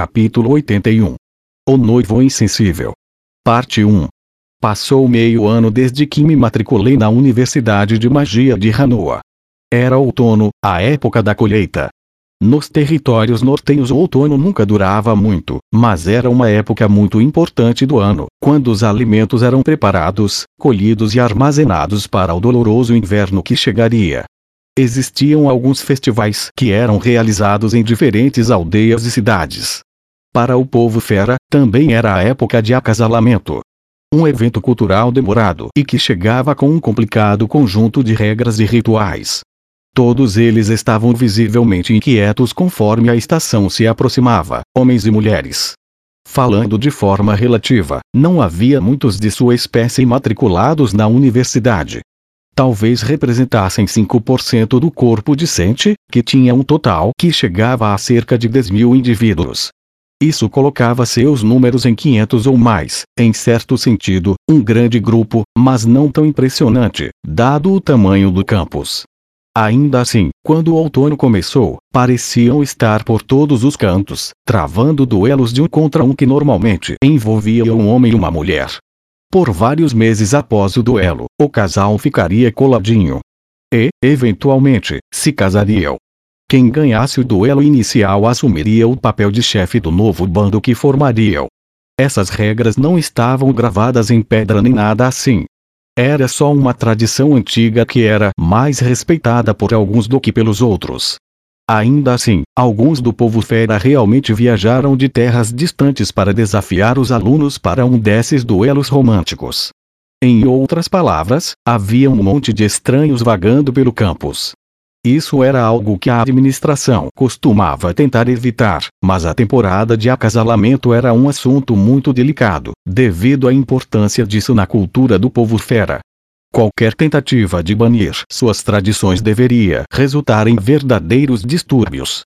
Capítulo 81 O noivo insensível. Parte 1 Passou meio ano desde que me matriculei na Universidade de Magia de Hanoa. Era outono, a época da colheita. Nos territórios nortenhos o outono nunca durava muito, mas era uma época muito importante do ano, quando os alimentos eram preparados, colhidos e armazenados para o doloroso inverno que chegaria. Existiam alguns festivais que eram realizados em diferentes aldeias e cidades. Para o povo fera, também era a época de acasalamento. Um evento cultural demorado e que chegava com um complicado conjunto de regras e rituais. Todos eles estavam visivelmente inquietos conforme a estação se aproximava, homens e mulheres. Falando de forma relativa, não havia muitos de sua espécie matriculados na universidade. Talvez representassem 5% do corpo discente, que tinha um total que chegava a cerca de 10 mil indivíduos. Isso colocava seus números em 500 ou mais, em certo sentido, um grande grupo, mas não tão impressionante, dado o tamanho do campus. Ainda assim, quando o outono começou, pareciam estar por todos os cantos, travando duelos de um contra um que normalmente envolvia um homem e uma mulher. Por vários meses após o duelo, o casal ficaria coladinho. E, eventualmente, se casariam. Quem ganhasse o duelo inicial assumiria o papel de chefe do novo bando que formariam. Essas regras não estavam gravadas em pedra nem nada assim, era só uma tradição antiga que era mais respeitada por alguns do que pelos outros. Ainda assim, alguns do povo fera realmente viajaram de terras distantes para desafiar os alunos para um desses duelos românticos. Em outras palavras, havia um monte de estranhos vagando pelo campus. Isso era algo que a administração costumava tentar evitar, mas a temporada de acasalamento era um assunto muito delicado, devido à importância disso na cultura do povo fera. Qualquer tentativa de banir suas tradições deveria resultar em verdadeiros distúrbios.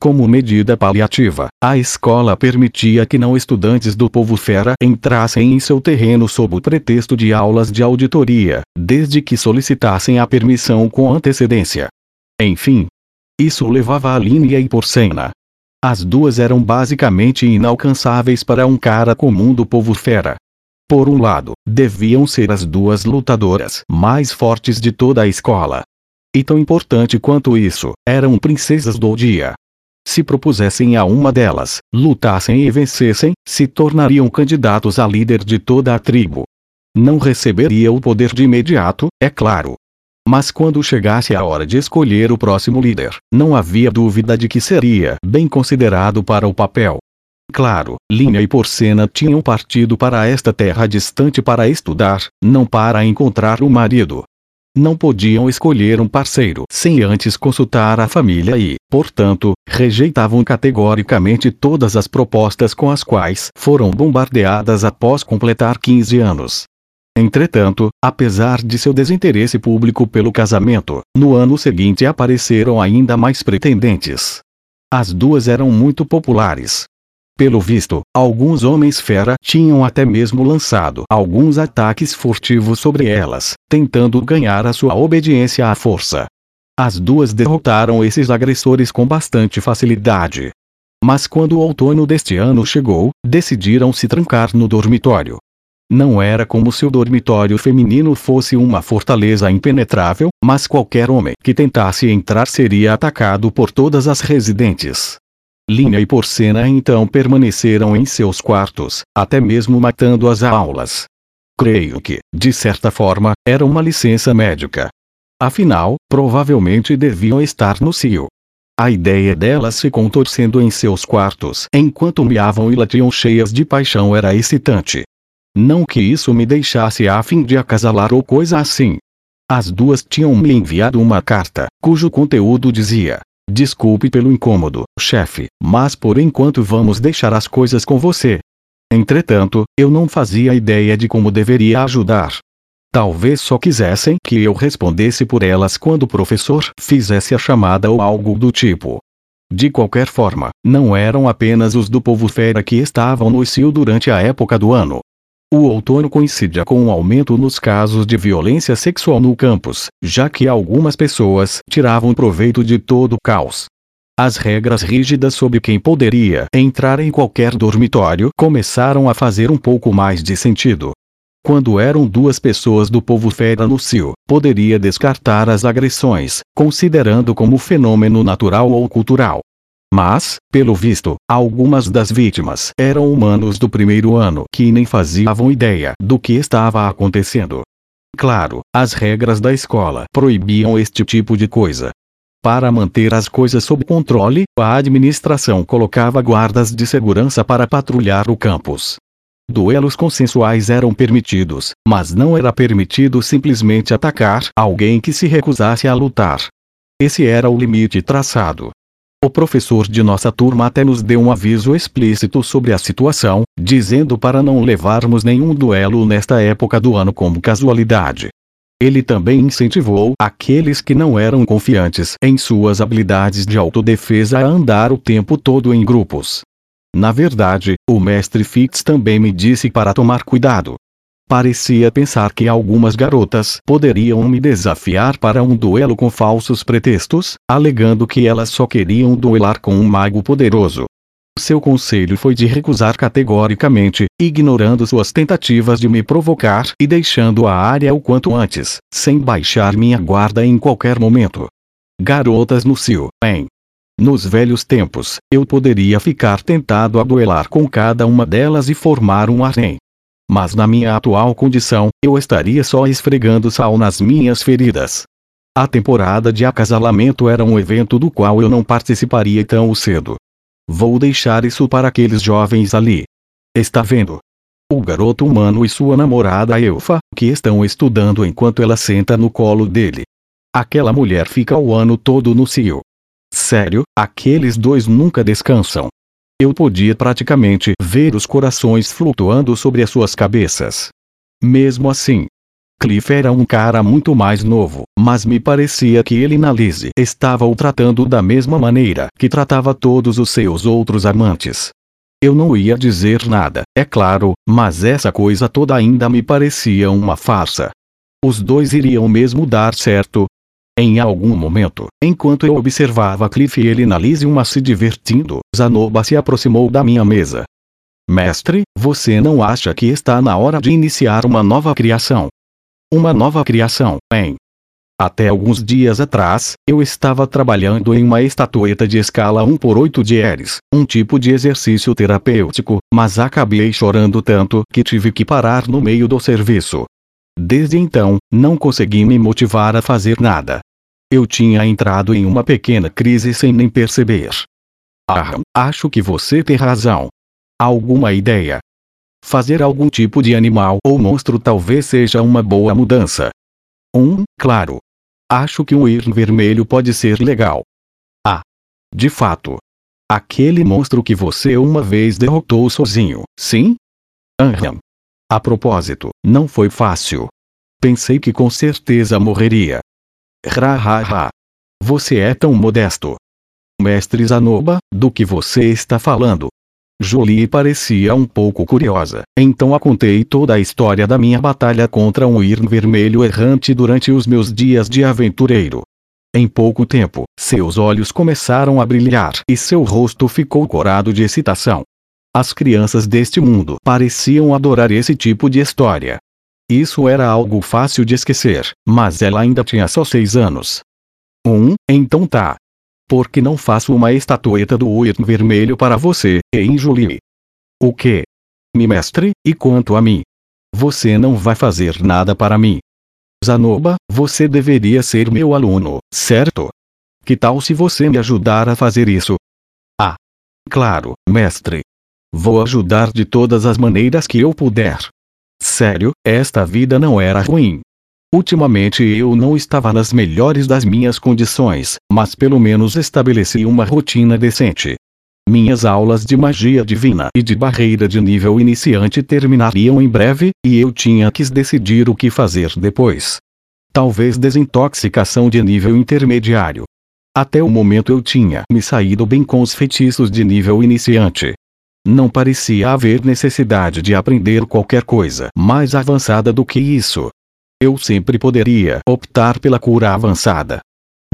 Como medida paliativa, a escola permitia que não estudantes do povo fera entrassem em seu terreno sob o pretexto de aulas de auditoria, desde que solicitassem a permissão com antecedência. Enfim. Isso levava a Línia e Porcena. As duas eram basicamente inalcançáveis para um cara comum do povo fera. Por um lado, deviam ser as duas lutadoras mais fortes de toda a escola. E tão importante quanto isso, eram princesas do dia. Se propusessem a uma delas, lutassem e vencessem, se tornariam candidatos a líder de toda a tribo. Não receberia o poder de imediato, é claro, mas quando chegasse a hora de escolher o próximo líder, não havia dúvida de que seria bem considerado para o papel. Claro, Linha e Porcena tinham partido para esta terra distante para estudar, não para encontrar um marido. Não podiam escolher um parceiro sem antes consultar a família e, portanto, rejeitavam categoricamente todas as propostas com as quais foram bombardeadas após completar 15 anos. Entretanto, apesar de seu desinteresse público pelo casamento, no ano seguinte apareceram ainda mais pretendentes. As duas eram muito populares. Pelo visto, alguns homens fera tinham até mesmo lançado alguns ataques furtivos sobre elas, tentando ganhar a sua obediência à força. As duas derrotaram esses agressores com bastante facilidade. Mas quando o outono deste ano chegou, decidiram se trancar no dormitório. Não era como se o dormitório feminino fosse uma fortaleza impenetrável, mas qualquer homem que tentasse entrar seria atacado por todas as residentes. Linha e Porcena então permaneceram em seus quartos, até mesmo matando as aulas. Creio que, de certa forma, era uma licença médica. Afinal, provavelmente deviam estar no cio. A ideia delas se contorcendo em seus quartos enquanto miavam e latiam cheias de paixão era excitante. Não que isso me deixasse a fim de acasalar ou coisa assim. As duas tinham me enviado uma carta, cujo conteúdo dizia: Desculpe pelo incômodo, chefe, mas por enquanto vamos deixar as coisas com você. Entretanto, eu não fazia ideia de como deveria ajudar. Talvez só quisessem que eu respondesse por elas quando o professor fizesse a chamada ou algo do tipo. De qualquer forma, não eram apenas os do povo fera que estavam no CIO durante a época do ano. O outono coincidia com um aumento nos casos de violência sexual no campus, já que algumas pessoas tiravam proveito de todo o caos. As regras rígidas sobre quem poderia entrar em qualquer dormitório começaram a fazer um pouco mais de sentido. Quando eram duas pessoas do povo fera no CIO, poderia descartar as agressões, considerando como fenômeno natural ou cultural. Mas, pelo visto, algumas das vítimas eram humanos do primeiro ano que nem faziam ideia do que estava acontecendo. Claro, as regras da escola proibiam este tipo de coisa. Para manter as coisas sob controle, a administração colocava guardas de segurança para patrulhar o campus. Duelos consensuais eram permitidos, mas não era permitido simplesmente atacar alguém que se recusasse a lutar. Esse era o limite traçado. O professor de nossa turma até nos deu um aviso explícito sobre a situação, dizendo para não levarmos nenhum duelo nesta época do ano como casualidade. Ele também incentivou aqueles que não eram confiantes em suas habilidades de autodefesa a andar o tempo todo em grupos. Na verdade, o mestre Fitz também me disse para tomar cuidado. Parecia pensar que algumas garotas poderiam me desafiar para um duelo com falsos pretextos, alegando que elas só queriam duelar com um mago poderoso. Seu conselho foi de recusar categoricamente, ignorando suas tentativas de me provocar e deixando a área o quanto antes, sem baixar minha guarda em qualquer momento. Garotas no cio, hein? Nos velhos tempos, eu poderia ficar tentado a duelar com cada uma delas e formar um harém. Mas na minha atual condição, eu estaria só esfregando sal nas minhas feridas. A temporada de acasalamento era um evento do qual eu não participaria tão cedo. Vou deixar isso para aqueles jovens ali. Está vendo? O garoto humano e sua namorada Elfa, que estão estudando enquanto ela senta no colo dele. Aquela mulher fica o ano todo no cio. Sério, aqueles dois nunca descansam. Eu podia praticamente ver os corações flutuando sobre as suas cabeças. Mesmo assim, Cliff era um cara muito mais novo, mas me parecia que ele na Lizzie estava o tratando da mesma maneira que tratava todos os seus outros amantes. Eu não ia dizer nada, é claro, mas essa coisa toda ainda me parecia uma farsa. Os dois iriam mesmo dar certo, em algum momento, enquanto eu observava Cliff e ele na Lisiuma se divertindo, Zanoba se aproximou da minha mesa. Mestre, você não acha que está na hora de iniciar uma nova criação? Uma nova criação, hein? Até alguns dias atrás, eu estava trabalhando em uma estatueta de escala 1 por 8 de Eris, um tipo de exercício terapêutico, mas acabei chorando tanto que tive que parar no meio do serviço. Desde então, não consegui me motivar a fazer nada. Eu tinha entrado em uma pequena crise sem nem perceber. Ah, acho que você tem razão. Alguma ideia? Fazer algum tipo de animal ou monstro talvez seja uma boa mudança. Um, claro. Acho que um ir vermelho pode ser legal. Ah. De fato. Aquele monstro que você uma vez derrotou sozinho, sim? Aham. A propósito, não foi fácil. Pensei que com certeza morreria. Ra ha ha. Você é tão modesto. Mestre Zanoba, do que você está falando? Jolie parecia um pouco curiosa, então a contei toda a história da minha batalha contra um Irn vermelho errante durante os meus dias de aventureiro. Em pouco tempo, seus olhos começaram a brilhar e seu rosto ficou corado de excitação. As crianças deste mundo pareciam adorar esse tipo de história. Isso era algo fácil de esquecer, mas ela ainda tinha só seis anos. Um, então tá. Por que não faço uma estatueta do Uir vermelho para você, em Julie? O quê? Me mestre, e quanto a mim? Você não vai fazer nada para mim. Zanoba, você deveria ser meu aluno, certo? Que tal se você me ajudar a fazer isso? Ah. Claro, mestre. Vou ajudar de todas as maneiras que eu puder. Sério, esta vida não era ruim. Ultimamente eu não estava nas melhores das minhas condições, mas pelo menos estabeleci uma rotina decente. Minhas aulas de magia divina e de barreira de nível iniciante terminariam em breve, e eu tinha que decidir o que fazer depois. Talvez desintoxicação de nível intermediário. Até o momento eu tinha me saído bem com os feitiços de nível iniciante, não parecia haver necessidade de aprender qualquer coisa mais avançada do que isso. Eu sempre poderia optar pela cura avançada.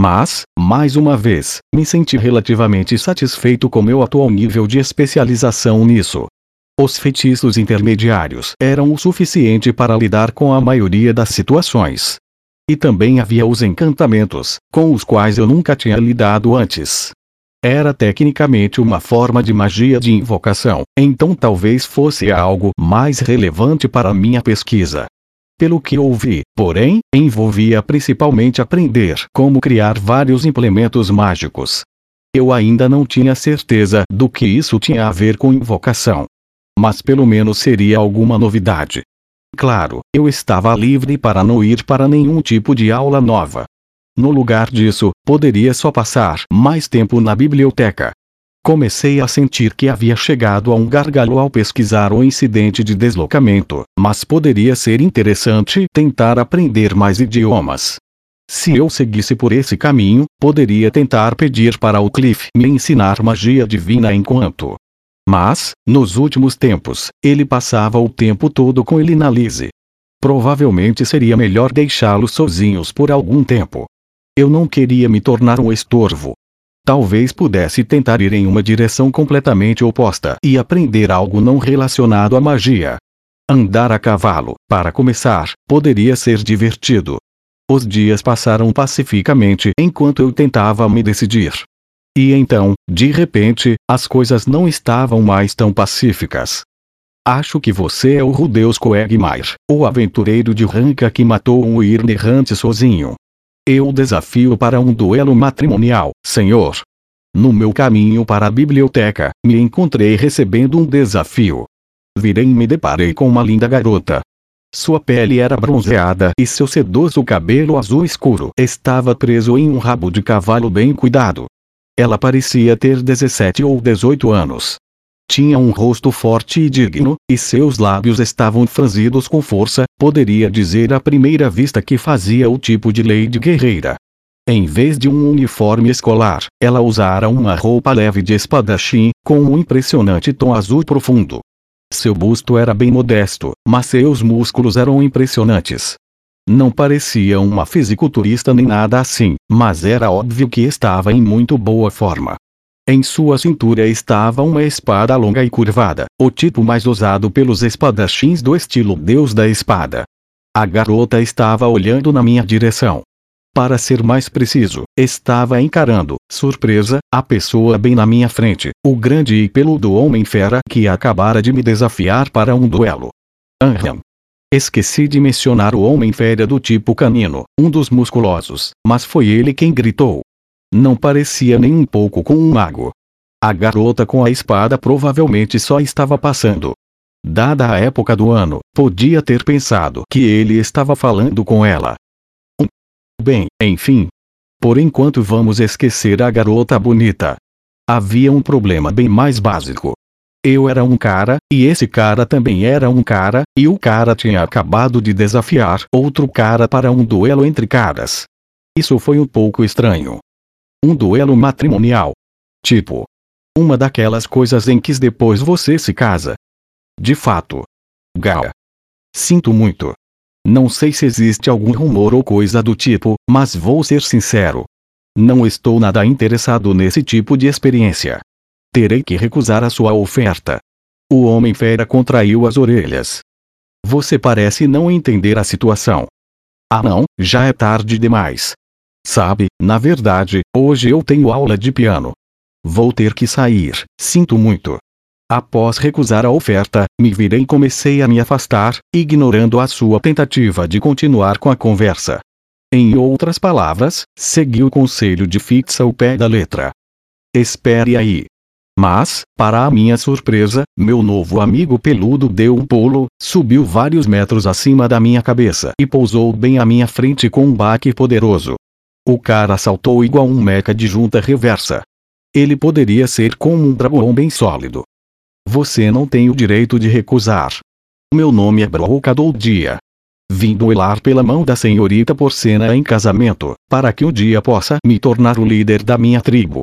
Mas, mais uma vez, me senti relativamente satisfeito com meu atual nível de especialização nisso. Os feitiços intermediários eram o suficiente para lidar com a maioria das situações. E também havia os encantamentos, com os quais eu nunca tinha lidado antes. Era tecnicamente uma forma de magia de invocação, então talvez fosse algo mais relevante para minha pesquisa. Pelo que ouvi, porém, envolvia principalmente aprender como criar vários implementos mágicos. Eu ainda não tinha certeza do que isso tinha a ver com invocação, mas pelo menos seria alguma novidade. Claro, eu estava livre para não ir para nenhum tipo de aula nova. No lugar disso, poderia só passar mais tempo na biblioteca. Comecei a sentir que havia chegado a um gargalo ao pesquisar o incidente de deslocamento, mas poderia ser interessante tentar aprender mais idiomas. Se eu seguisse por esse caminho, poderia tentar pedir para o Cliff me ensinar magia divina enquanto mas, nos últimos tempos, ele passava o tempo todo com ele na Lise. Provavelmente seria melhor deixá-los sozinhos por algum tempo. Eu não queria me tornar um estorvo. Talvez pudesse tentar ir em uma direção completamente oposta e aprender algo não relacionado à magia. Andar a cavalo, para começar, poderia ser divertido. Os dias passaram pacificamente enquanto eu tentava me decidir. E então, de repente, as coisas não estavam mais tão pacíficas. Acho que você é o Rudeus Coegmar, o aventureiro de Ranca que matou um Irn errante sozinho. Eu desafio para um duelo matrimonial, senhor. No meu caminho para a biblioteca, me encontrei recebendo um desafio. Virei e me deparei com uma linda garota. Sua pele era bronzeada e seu sedoso cabelo azul escuro estava preso em um rabo de cavalo bem cuidado. Ela parecia ter 17 ou 18 anos. Tinha um rosto forte e digno, e seus lábios estavam franzidos com força, poderia dizer à primeira vista que fazia o tipo de lady guerreira. Em vez de um uniforme escolar, ela usara uma roupa leve de espadachim, com um impressionante tom azul profundo. Seu busto era bem modesto, mas seus músculos eram impressionantes. Não parecia uma fisiculturista nem nada assim, mas era óbvio que estava em muito boa forma. Em sua cintura estava uma espada longa e curvada, o tipo mais usado pelos espadachins do estilo Deus da Espada. A garota estava olhando na minha direção. Para ser mais preciso, estava encarando, surpresa, a pessoa bem na minha frente, o grande e peludo homem-fera que acabara de me desafiar para um duelo. Anham, Esqueci de mencionar o homem fera do tipo canino, um dos musculosos, mas foi ele quem gritou. Não parecia nem um pouco com um mago. A garota com a espada provavelmente só estava passando. Dada a época do ano, podia ter pensado que ele estava falando com ela. Bem, enfim. Por enquanto vamos esquecer a garota bonita. Havia um problema bem mais básico. Eu era um cara, e esse cara também era um cara, e o cara tinha acabado de desafiar outro cara para um duelo entre caras. Isso foi um pouco estranho. Um duelo matrimonial. Tipo. Uma daquelas coisas em que depois você se casa. De fato. Gal. Sinto muito. Não sei se existe algum rumor ou coisa do tipo, mas vou ser sincero. Não estou nada interessado nesse tipo de experiência. Terei que recusar a sua oferta. O homem fera contraiu as orelhas. Você parece não entender a situação. Ah não, já é tarde demais. Sabe, na verdade, hoje eu tenho aula de piano. Vou ter que sair, sinto muito. Após recusar a oferta, me virei e comecei a me afastar, ignorando a sua tentativa de continuar com a conversa. Em outras palavras, segui o conselho de fixa o pé da letra. Espere aí. Mas, para a minha surpresa, meu novo amigo peludo deu um pulo, subiu vários metros acima da minha cabeça e pousou bem à minha frente com um baque poderoso. O cara saltou igual um meca de junta reversa. Ele poderia ser como um dragão bem sólido. Você não tem o direito de recusar. Meu nome é Dia. Vim duelar pela mão da senhorita Porcena em casamento, para que um dia possa me tornar o líder da minha tribo.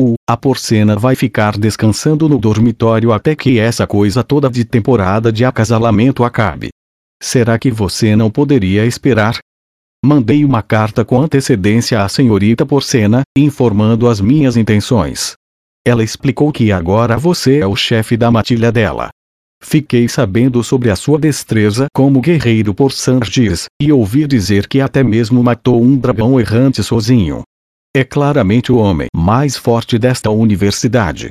O, a porcena vai ficar descansando no dormitório até que essa coisa toda de temporada de acasalamento acabe. Será que você não poderia esperar? Mandei uma carta com antecedência à senhorita Porcena, informando as minhas intenções. Ela explicou que agora você é o chefe da matilha dela. Fiquei sabendo sobre a sua destreza como guerreiro por Sanjis, e ouvi dizer que até mesmo matou um dragão errante sozinho. É claramente o homem mais forte desta universidade.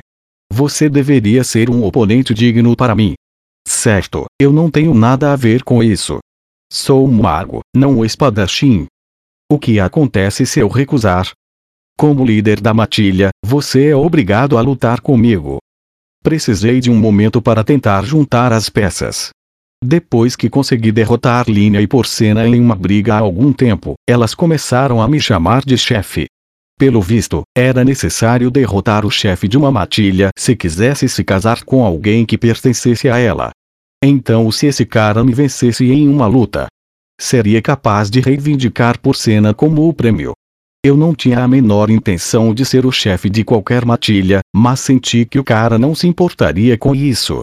Você deveria ser um oponente digno para mim. Certo, eu não tenho nada a ver com isso. Sou um mago, não um espadachim. O que acontece se eu recusar? Como líder da matilha, você é obrigado a lutar comigo. Precisei de um momento para tentar juntar as peças. Depois que consegui derrotar Linha e Porcena em uma briga há algum tempo, elas começaram a me chamar de chefe. Pelo visto, era necessário derrotar o chefe de uma matilha se quisesse se casar com alguém que pertencesse a ela. Então, se esse cara me vencesse em uma luta, seria capaz de reivindicar Porcena como o prêmio. Eu não tinha a menor intenção de ser o chefe de qualquer matilha, mas senti que o cara não se importaria com isso.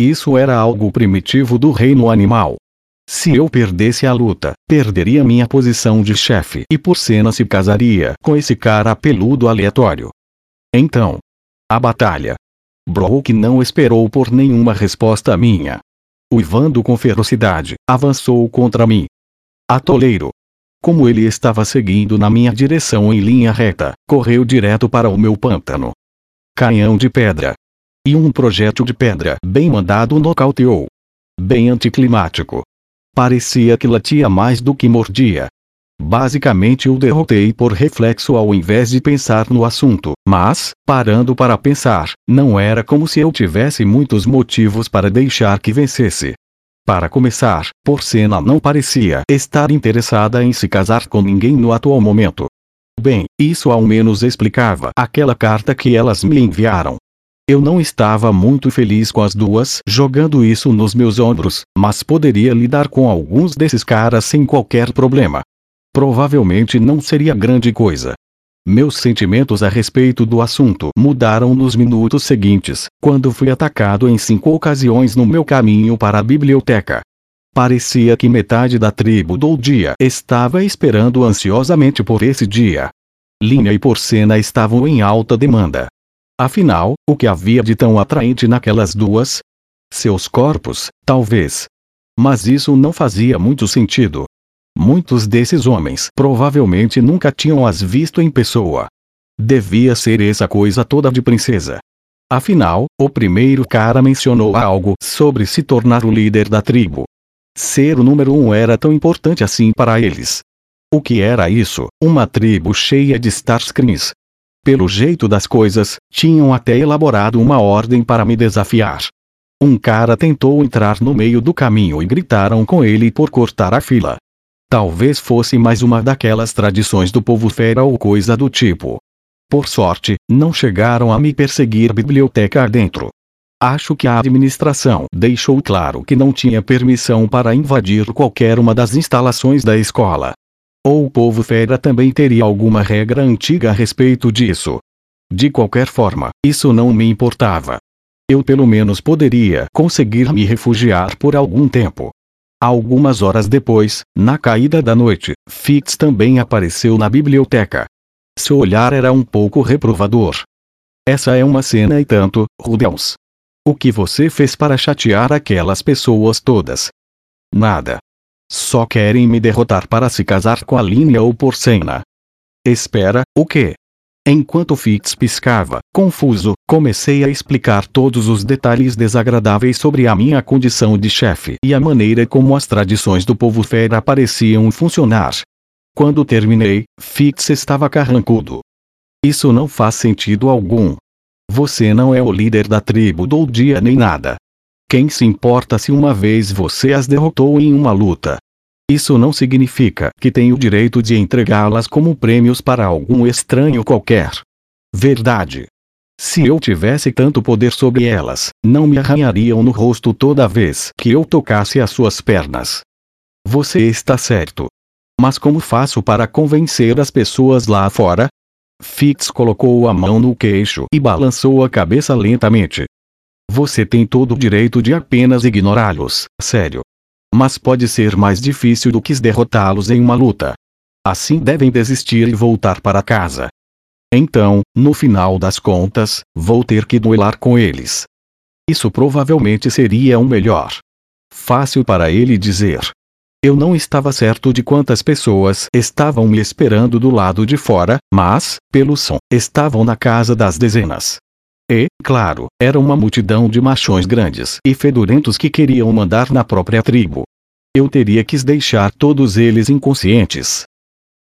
Isso era algo primitivo do reino animal. Se eu perdesse a luta, perderia minha posição de chefe e por cena se casaria com esse cara peludo aleatório. Então. A batalha. Brook não esperou por nenhuma resposta minha. Uivando com ferocidade, avançou contra mim. Atoleiro, como ele estava seguindo na minha direção em linha reta, correu direto para o meu pântano. Canhão de pedra. E um projétil de pedra bem mandado nocauteou. Bem anticlimático. Parecia que latia mais do que mordia. Basicamente o derrotei por reflexo ao invés de pensar no assunto, mas, parando para pensar, não era como se eu tivesse muitos motivos para deixar que vencesse. Para começar, Porcena não parecia estar interessada em se casar com ninguém no atual momento. Bem, isso ao menos explicava aquela carta que elas me enviaram. Eu não estava muito feliz com as duas jogando isso nos meus ombros, mas poderia lidar com alguns desses caras sem qualquer problema. Provavelmente não seria grande coisa. Meus sentimentos a respeito do assunto mudaram nos minutos seguintes, quando fui atacado em cinco ocasiões no meu caminho para a biblioteca. Parecia que metade da tribo do dia estava esperando ansiosamente por esse dia. Linha e Porcena estavam em alta demanda. Afinal, o que havia de tão atraente naquelas duas? Seus corpos, talvez. Mas isso não fazia muito sentido. Muitos desses homens provavelmente nunca tinham as visto em pessoa. Devia ser essa coisa toda de princesa. Afinal, o primeiro cara mencionou algo sobre se tornar o líder da tribo. Ser o número um era tão importante assim para eles. O que era isso? Uma tribo cheia de Starscreens. Pelo jeito das coisas, tinham até elaborado uma ordem para me desafiar. Um cara tentou entrar no meio do caminho e gritaram com ele por cortar a fila. Talvez fosse mais uma daquelas tradições do povo fera ou coisa do tipo. Por sorte, não chegaram a me perseguir biblioteca adentro. Acho que a administração deixou claro que não tinha permissão para invadir qualquer uma das instalações da escola. Ou o povo fera também teria alguma regra antiga a respeito disso. De qualquer forma, isso não me importava. Eu pelo menos poderia conseguir me refugiar por algum tempo. Algumas horas depois, na caída da noite, Fitz também apareceu na biblioteca. Seu olhar era um pouco reprovador. Essa é uma cena e tanto, Rudels. O que você fez para chatear aquelas pessoas todas? Nada. Só querem me derrotar para se casar com a linha ou porcena. Espera, o quê? Enquanto Fitz piscava, confuso, comecei a explicar todos os detalhes desagradáveis sobre a minha condição de chefe e a maneira como as tradições do povo fera pareciam funcionar. Quando terminei, Fitz estava carrancudo. Isso não faz sentido algum. Você não é o líder da tribo do dia nem nada. Quem se importa se uma vez você as derrotou em uma luta? Isso não significa que tenho o direito de entregá-las como prêmios para algum estranho qualquer. Verdade. Se eu tivesse tanto poder sobre elas, não me arranhariam no rosto toda vez que eu tocasse as suas pernas. Você está certo. Mas como faço para convencer as pessoas lá fora? Fitz colocou a mão no queixo e balançou a cabeça lentamente. Você tem todo o direito de apenas ignorá-los, sério mas pode ser mais difícil do que derrotá-los em uma luta. Assim devem desistir e voltar para casa. Então, no final das contas, vou ter que duelar com eles. Isso provavelmente seria o melhor. Fácil para ele dizer. Eu não estava certo de quantas pessoas estavam me esperando do lado de fora, mas, pelo som, estavam na casa das dezenas. E, claro, era uma multidão de machões grandes e fedorentos que queriam mandar na própria tribo. Eu teria que deixar todos eles inconscientes.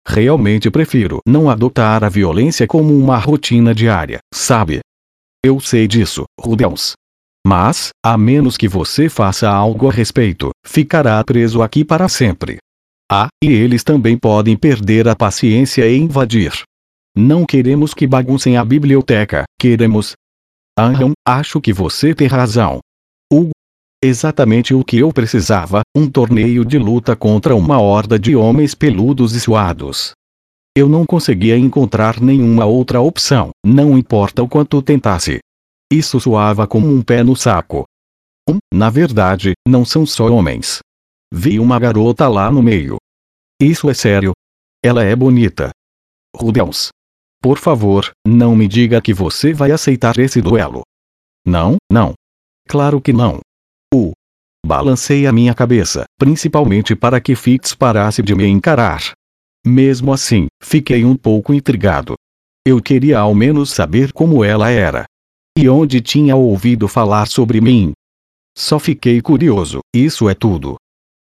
Realmente prefiro não adotar a violência como uma rotina diária, sabe? Eu sei disso, Rudels. Mas, a menos que você faça algo a respeito, ficará preso aqui para sempre. Ah, e eles também podem perder a paciência e invadir. Não queremos que baguncem a biblioteca, queremos. Aham, acho que você tem razão. Hugo. Exatamente o que eu precisava: um torneio de luta contra uma horda de homens peludos e suados. Eu não conseguia encontrar nenhuma outra opção, não importa o quanto tentasse. Isso soava como um pé no saco. Um, na verdade, não são só homens. Vi uma garota lá no meio. Isso é sério. Ela é bonita. Rudels. Por favor, não me diga que você vai aceitar esse duelo. Não, não. Claro que não. Uh. Balancei a minha cabeça, principalmente para que Fitz parasse de me encarar. Mesmo assim, fiquei um pouco intrigado. Eu queria ao menos saber como ela era. E onde tinha ouvido falar sobre mim? Só fiquei curioso, isso é tudo.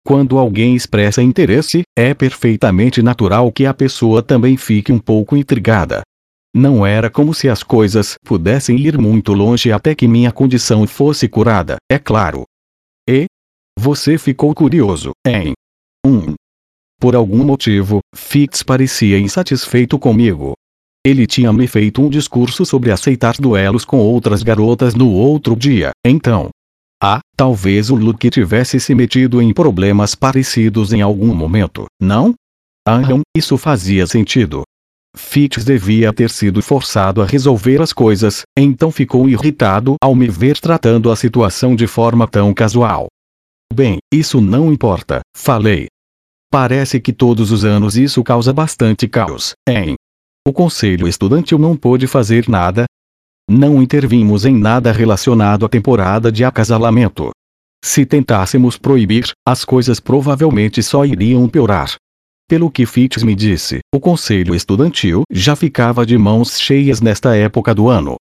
Quando alguém expressa interesse, é perfeitamente natural que a pessoa também fique um pouco intrigada. Não era como se as coisas pudessem ir muito longe até que minha condição fosse curada, é claro. E? Você ficou curioso, hein? Um. Por algum motivo, Fitz parecia insatisfeito comigo. Ele tinha me feito um discurso sobre aceitar duelos com outras garotas no outro dia, então. Ah, talvez o Luke tivesse se metido em problemas parecidos em algum momento, não? Ah, isso fazia sentido. Fitz devia ter sido forçado a resolver as coisas, então ficou irritado ao me ver tratando a situação de forma tão casual. Bem, isso não importa, falei. Parece que todos os anos isso causa bastante caos, hein? O conselho estudantil não pôde fazer nada. Não intervimos em nada relacionado à temporada de acasalamento. Se tentássemos proibir, as coisas provavelmente só iriam piorar. Pelo que Fitz me disse, o conselho estudantil já ficava de mãos cheias nesta época do ano.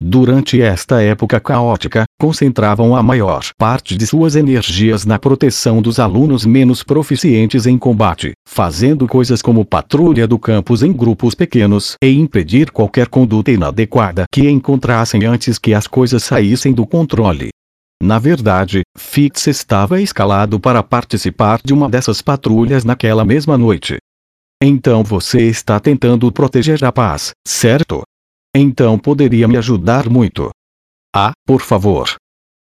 Durante esta época caótica, concentravam a maior parte de suas energias na proteção dos alunos menos proficientes em combate, fazendo coisas como patrulha do campus em grupos pequenos e impedir qualquer conduta inadequada que encontrassem antes que as coisas saíssem do controle. Na verdade, Fitz estava escalado para participar de uma dessas patrulhas naquela mesma noite. Então você está tentando proteger a paz, certo? Então poderia me ajudar muito. Ah, por favor.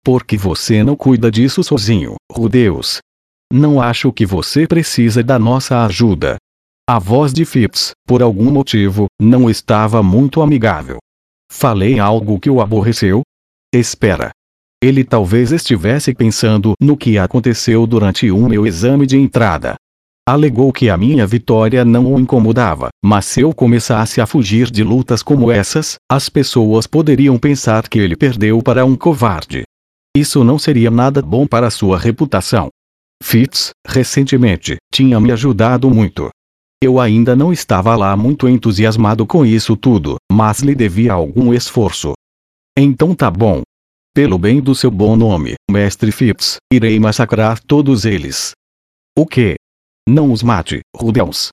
Por que você não cuida disso sozinho, Rudeus? Não acho que você precisa da nossa ajuda. A voz de Fitz, por algum motivo, não estava muito amigável. Falei algo que o aborreceu? Espera. Ele talvez estivesse pensando no que aconteceu durante o meu exame de entrada. Alegou que a minha vitória não o incomodava, mas se eu começasse a fugir de lutas como essas, as pessoas poderiam pensar que ele perdeu para um covarde. Isso não seria nada bom para sua reputação. Fitz, recentemente, tinha me ajudado muito. Eu ainda não estava lá muito entusiasmado com isso tudo, mas lhe devia algum esforço. Então tá bom. Pelo bem do seu bom nome, Mestre Fitz, irei massacrar todos eles. O que? Não os mate, Rudels.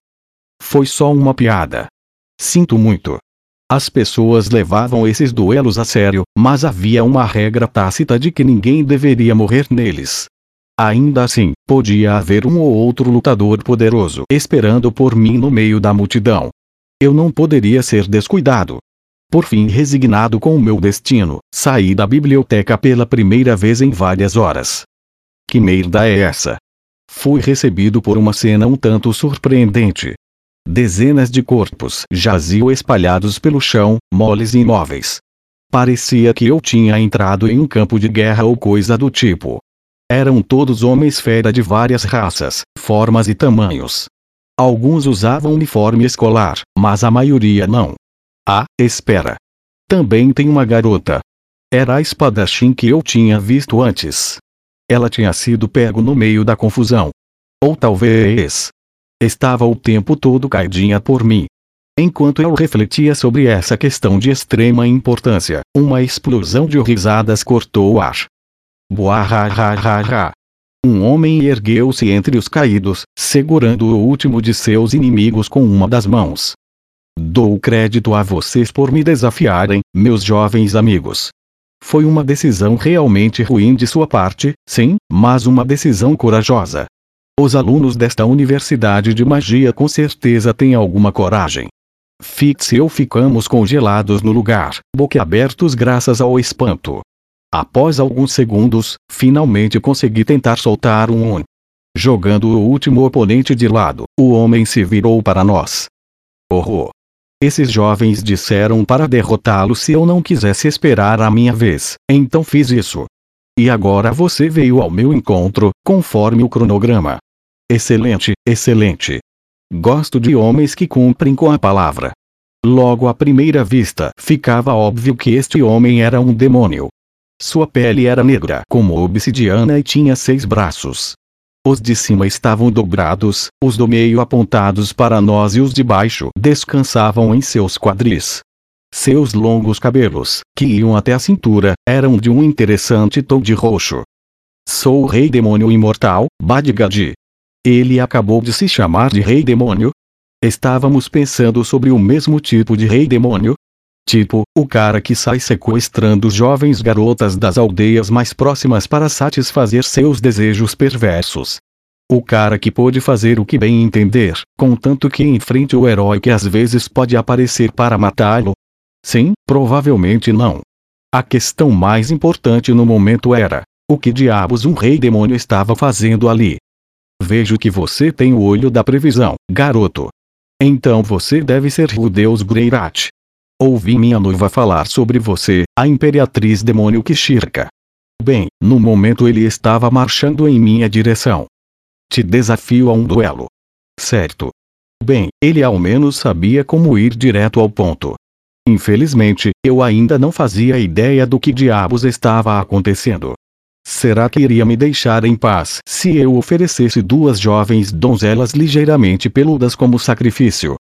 Foi só uma piada. Sinto muito. As pessoas levavam esses duelos a sério, mas havia uma regra tácita de que ninguém deveria morrer neles. Ainda assim, podia haver um ou outro lutador poderoso esperando por mim no meio da multidão. Eu não poderia ser descuidado. Por fim, resignado com o meu destino, saí da biblioteca pela primeira vez em várias horas. Que merda é essa? Fui recebido por uma cena um tanto surpreendente. Dezenas de corpos jaziam espalhados pelo chão, moles e imóveis. Parecia que eu tinha entrado em um campo de guerra ou coisa do tipo. Eram todos homens fera de várias raças, formas e tamanhos. Alguns usavam uniforme escolar, mas a maioria não. Ah, espera. Também tem uma garota. Era a espadachim que eu tinha visto antes. Ela tinha sido pego no meio da confusão. Ou talvez. Estava o tempo todo caidinha por mim. Enquanto eu refletia sobre essa questão de extrema importância, uma explosão de risadas cortou o ar. Buahahaha. Um homem ergueu-se entre os caídos, segurando o último de seus inimigos com uma das mãos. Dou crédito a vocês por me desafiarem, meus jovens amigos. Foi uma decisão realmente ruim de sua parte, sim, mas uma decisão corajosa. Os alunos desta universidade de magia com certeza têm alguma coragem. Fix e eu ficamos congelados no lugar, boquiabertos graças ao espanto. Após alguns segundos, finalmente consegui tentar soltar um. Jogando o último oponente de lado, o homem se virou para nós. Horror! Esses jovens disseram para derrotá-lo se eu não quisesse esperar a minha vez, então fiz isso. E agora você veio ao meu encontro, conforme o cronograma. Excelente, excelente. Gosto de homens que cumprem com a palavra. Logo à primeira vista, ficava óbvio que este homem era um demônio. Sua pele era negra como obsidiana e tinha seis braços. Os de cima estavam dobrados, os do meio apontados para nós e os de baixo descansavam em seus quadris. Seus longos cabelos, que iam até a cintura, eram de um interessante tom de roxo. Sou o rei demônio imortal, Badgad. Ele acabou de se chamar de rei demônio? Estávamos pensando sobre o mesmo tipo de rei demônio, Tipo, o cara que sai sequestrando jovens garotas das aldeias mais próximas para satisfazer seus desejos perversos. O cara que pôde fazer o que bem entender, contanto que enfrente o herói que às vezes pode aparecer para matá-lo? Sim, provavelmente não. A questão mais importante no momento era: o que diabos um rei demônio estava fazendo ali? Vejo que você tem o olho da previsão, garoto. Então você deve ser o deus Greirat. Ouvi minha noiva falar sobre você, a imperatriz demônio Kishirka. Bem, no momento ele estava marchando em minha direção. Te desafio a um duelo. Certo. Bem, ele ao menos sabia como ir direto ao ponto. Infelizmente, eu ainda não fazia ideia do que diabos estava acontecendo. Será que iria me deixar em paz se eu oferecesse duas jovens donzelas ligeiramente peludas como sacrifício?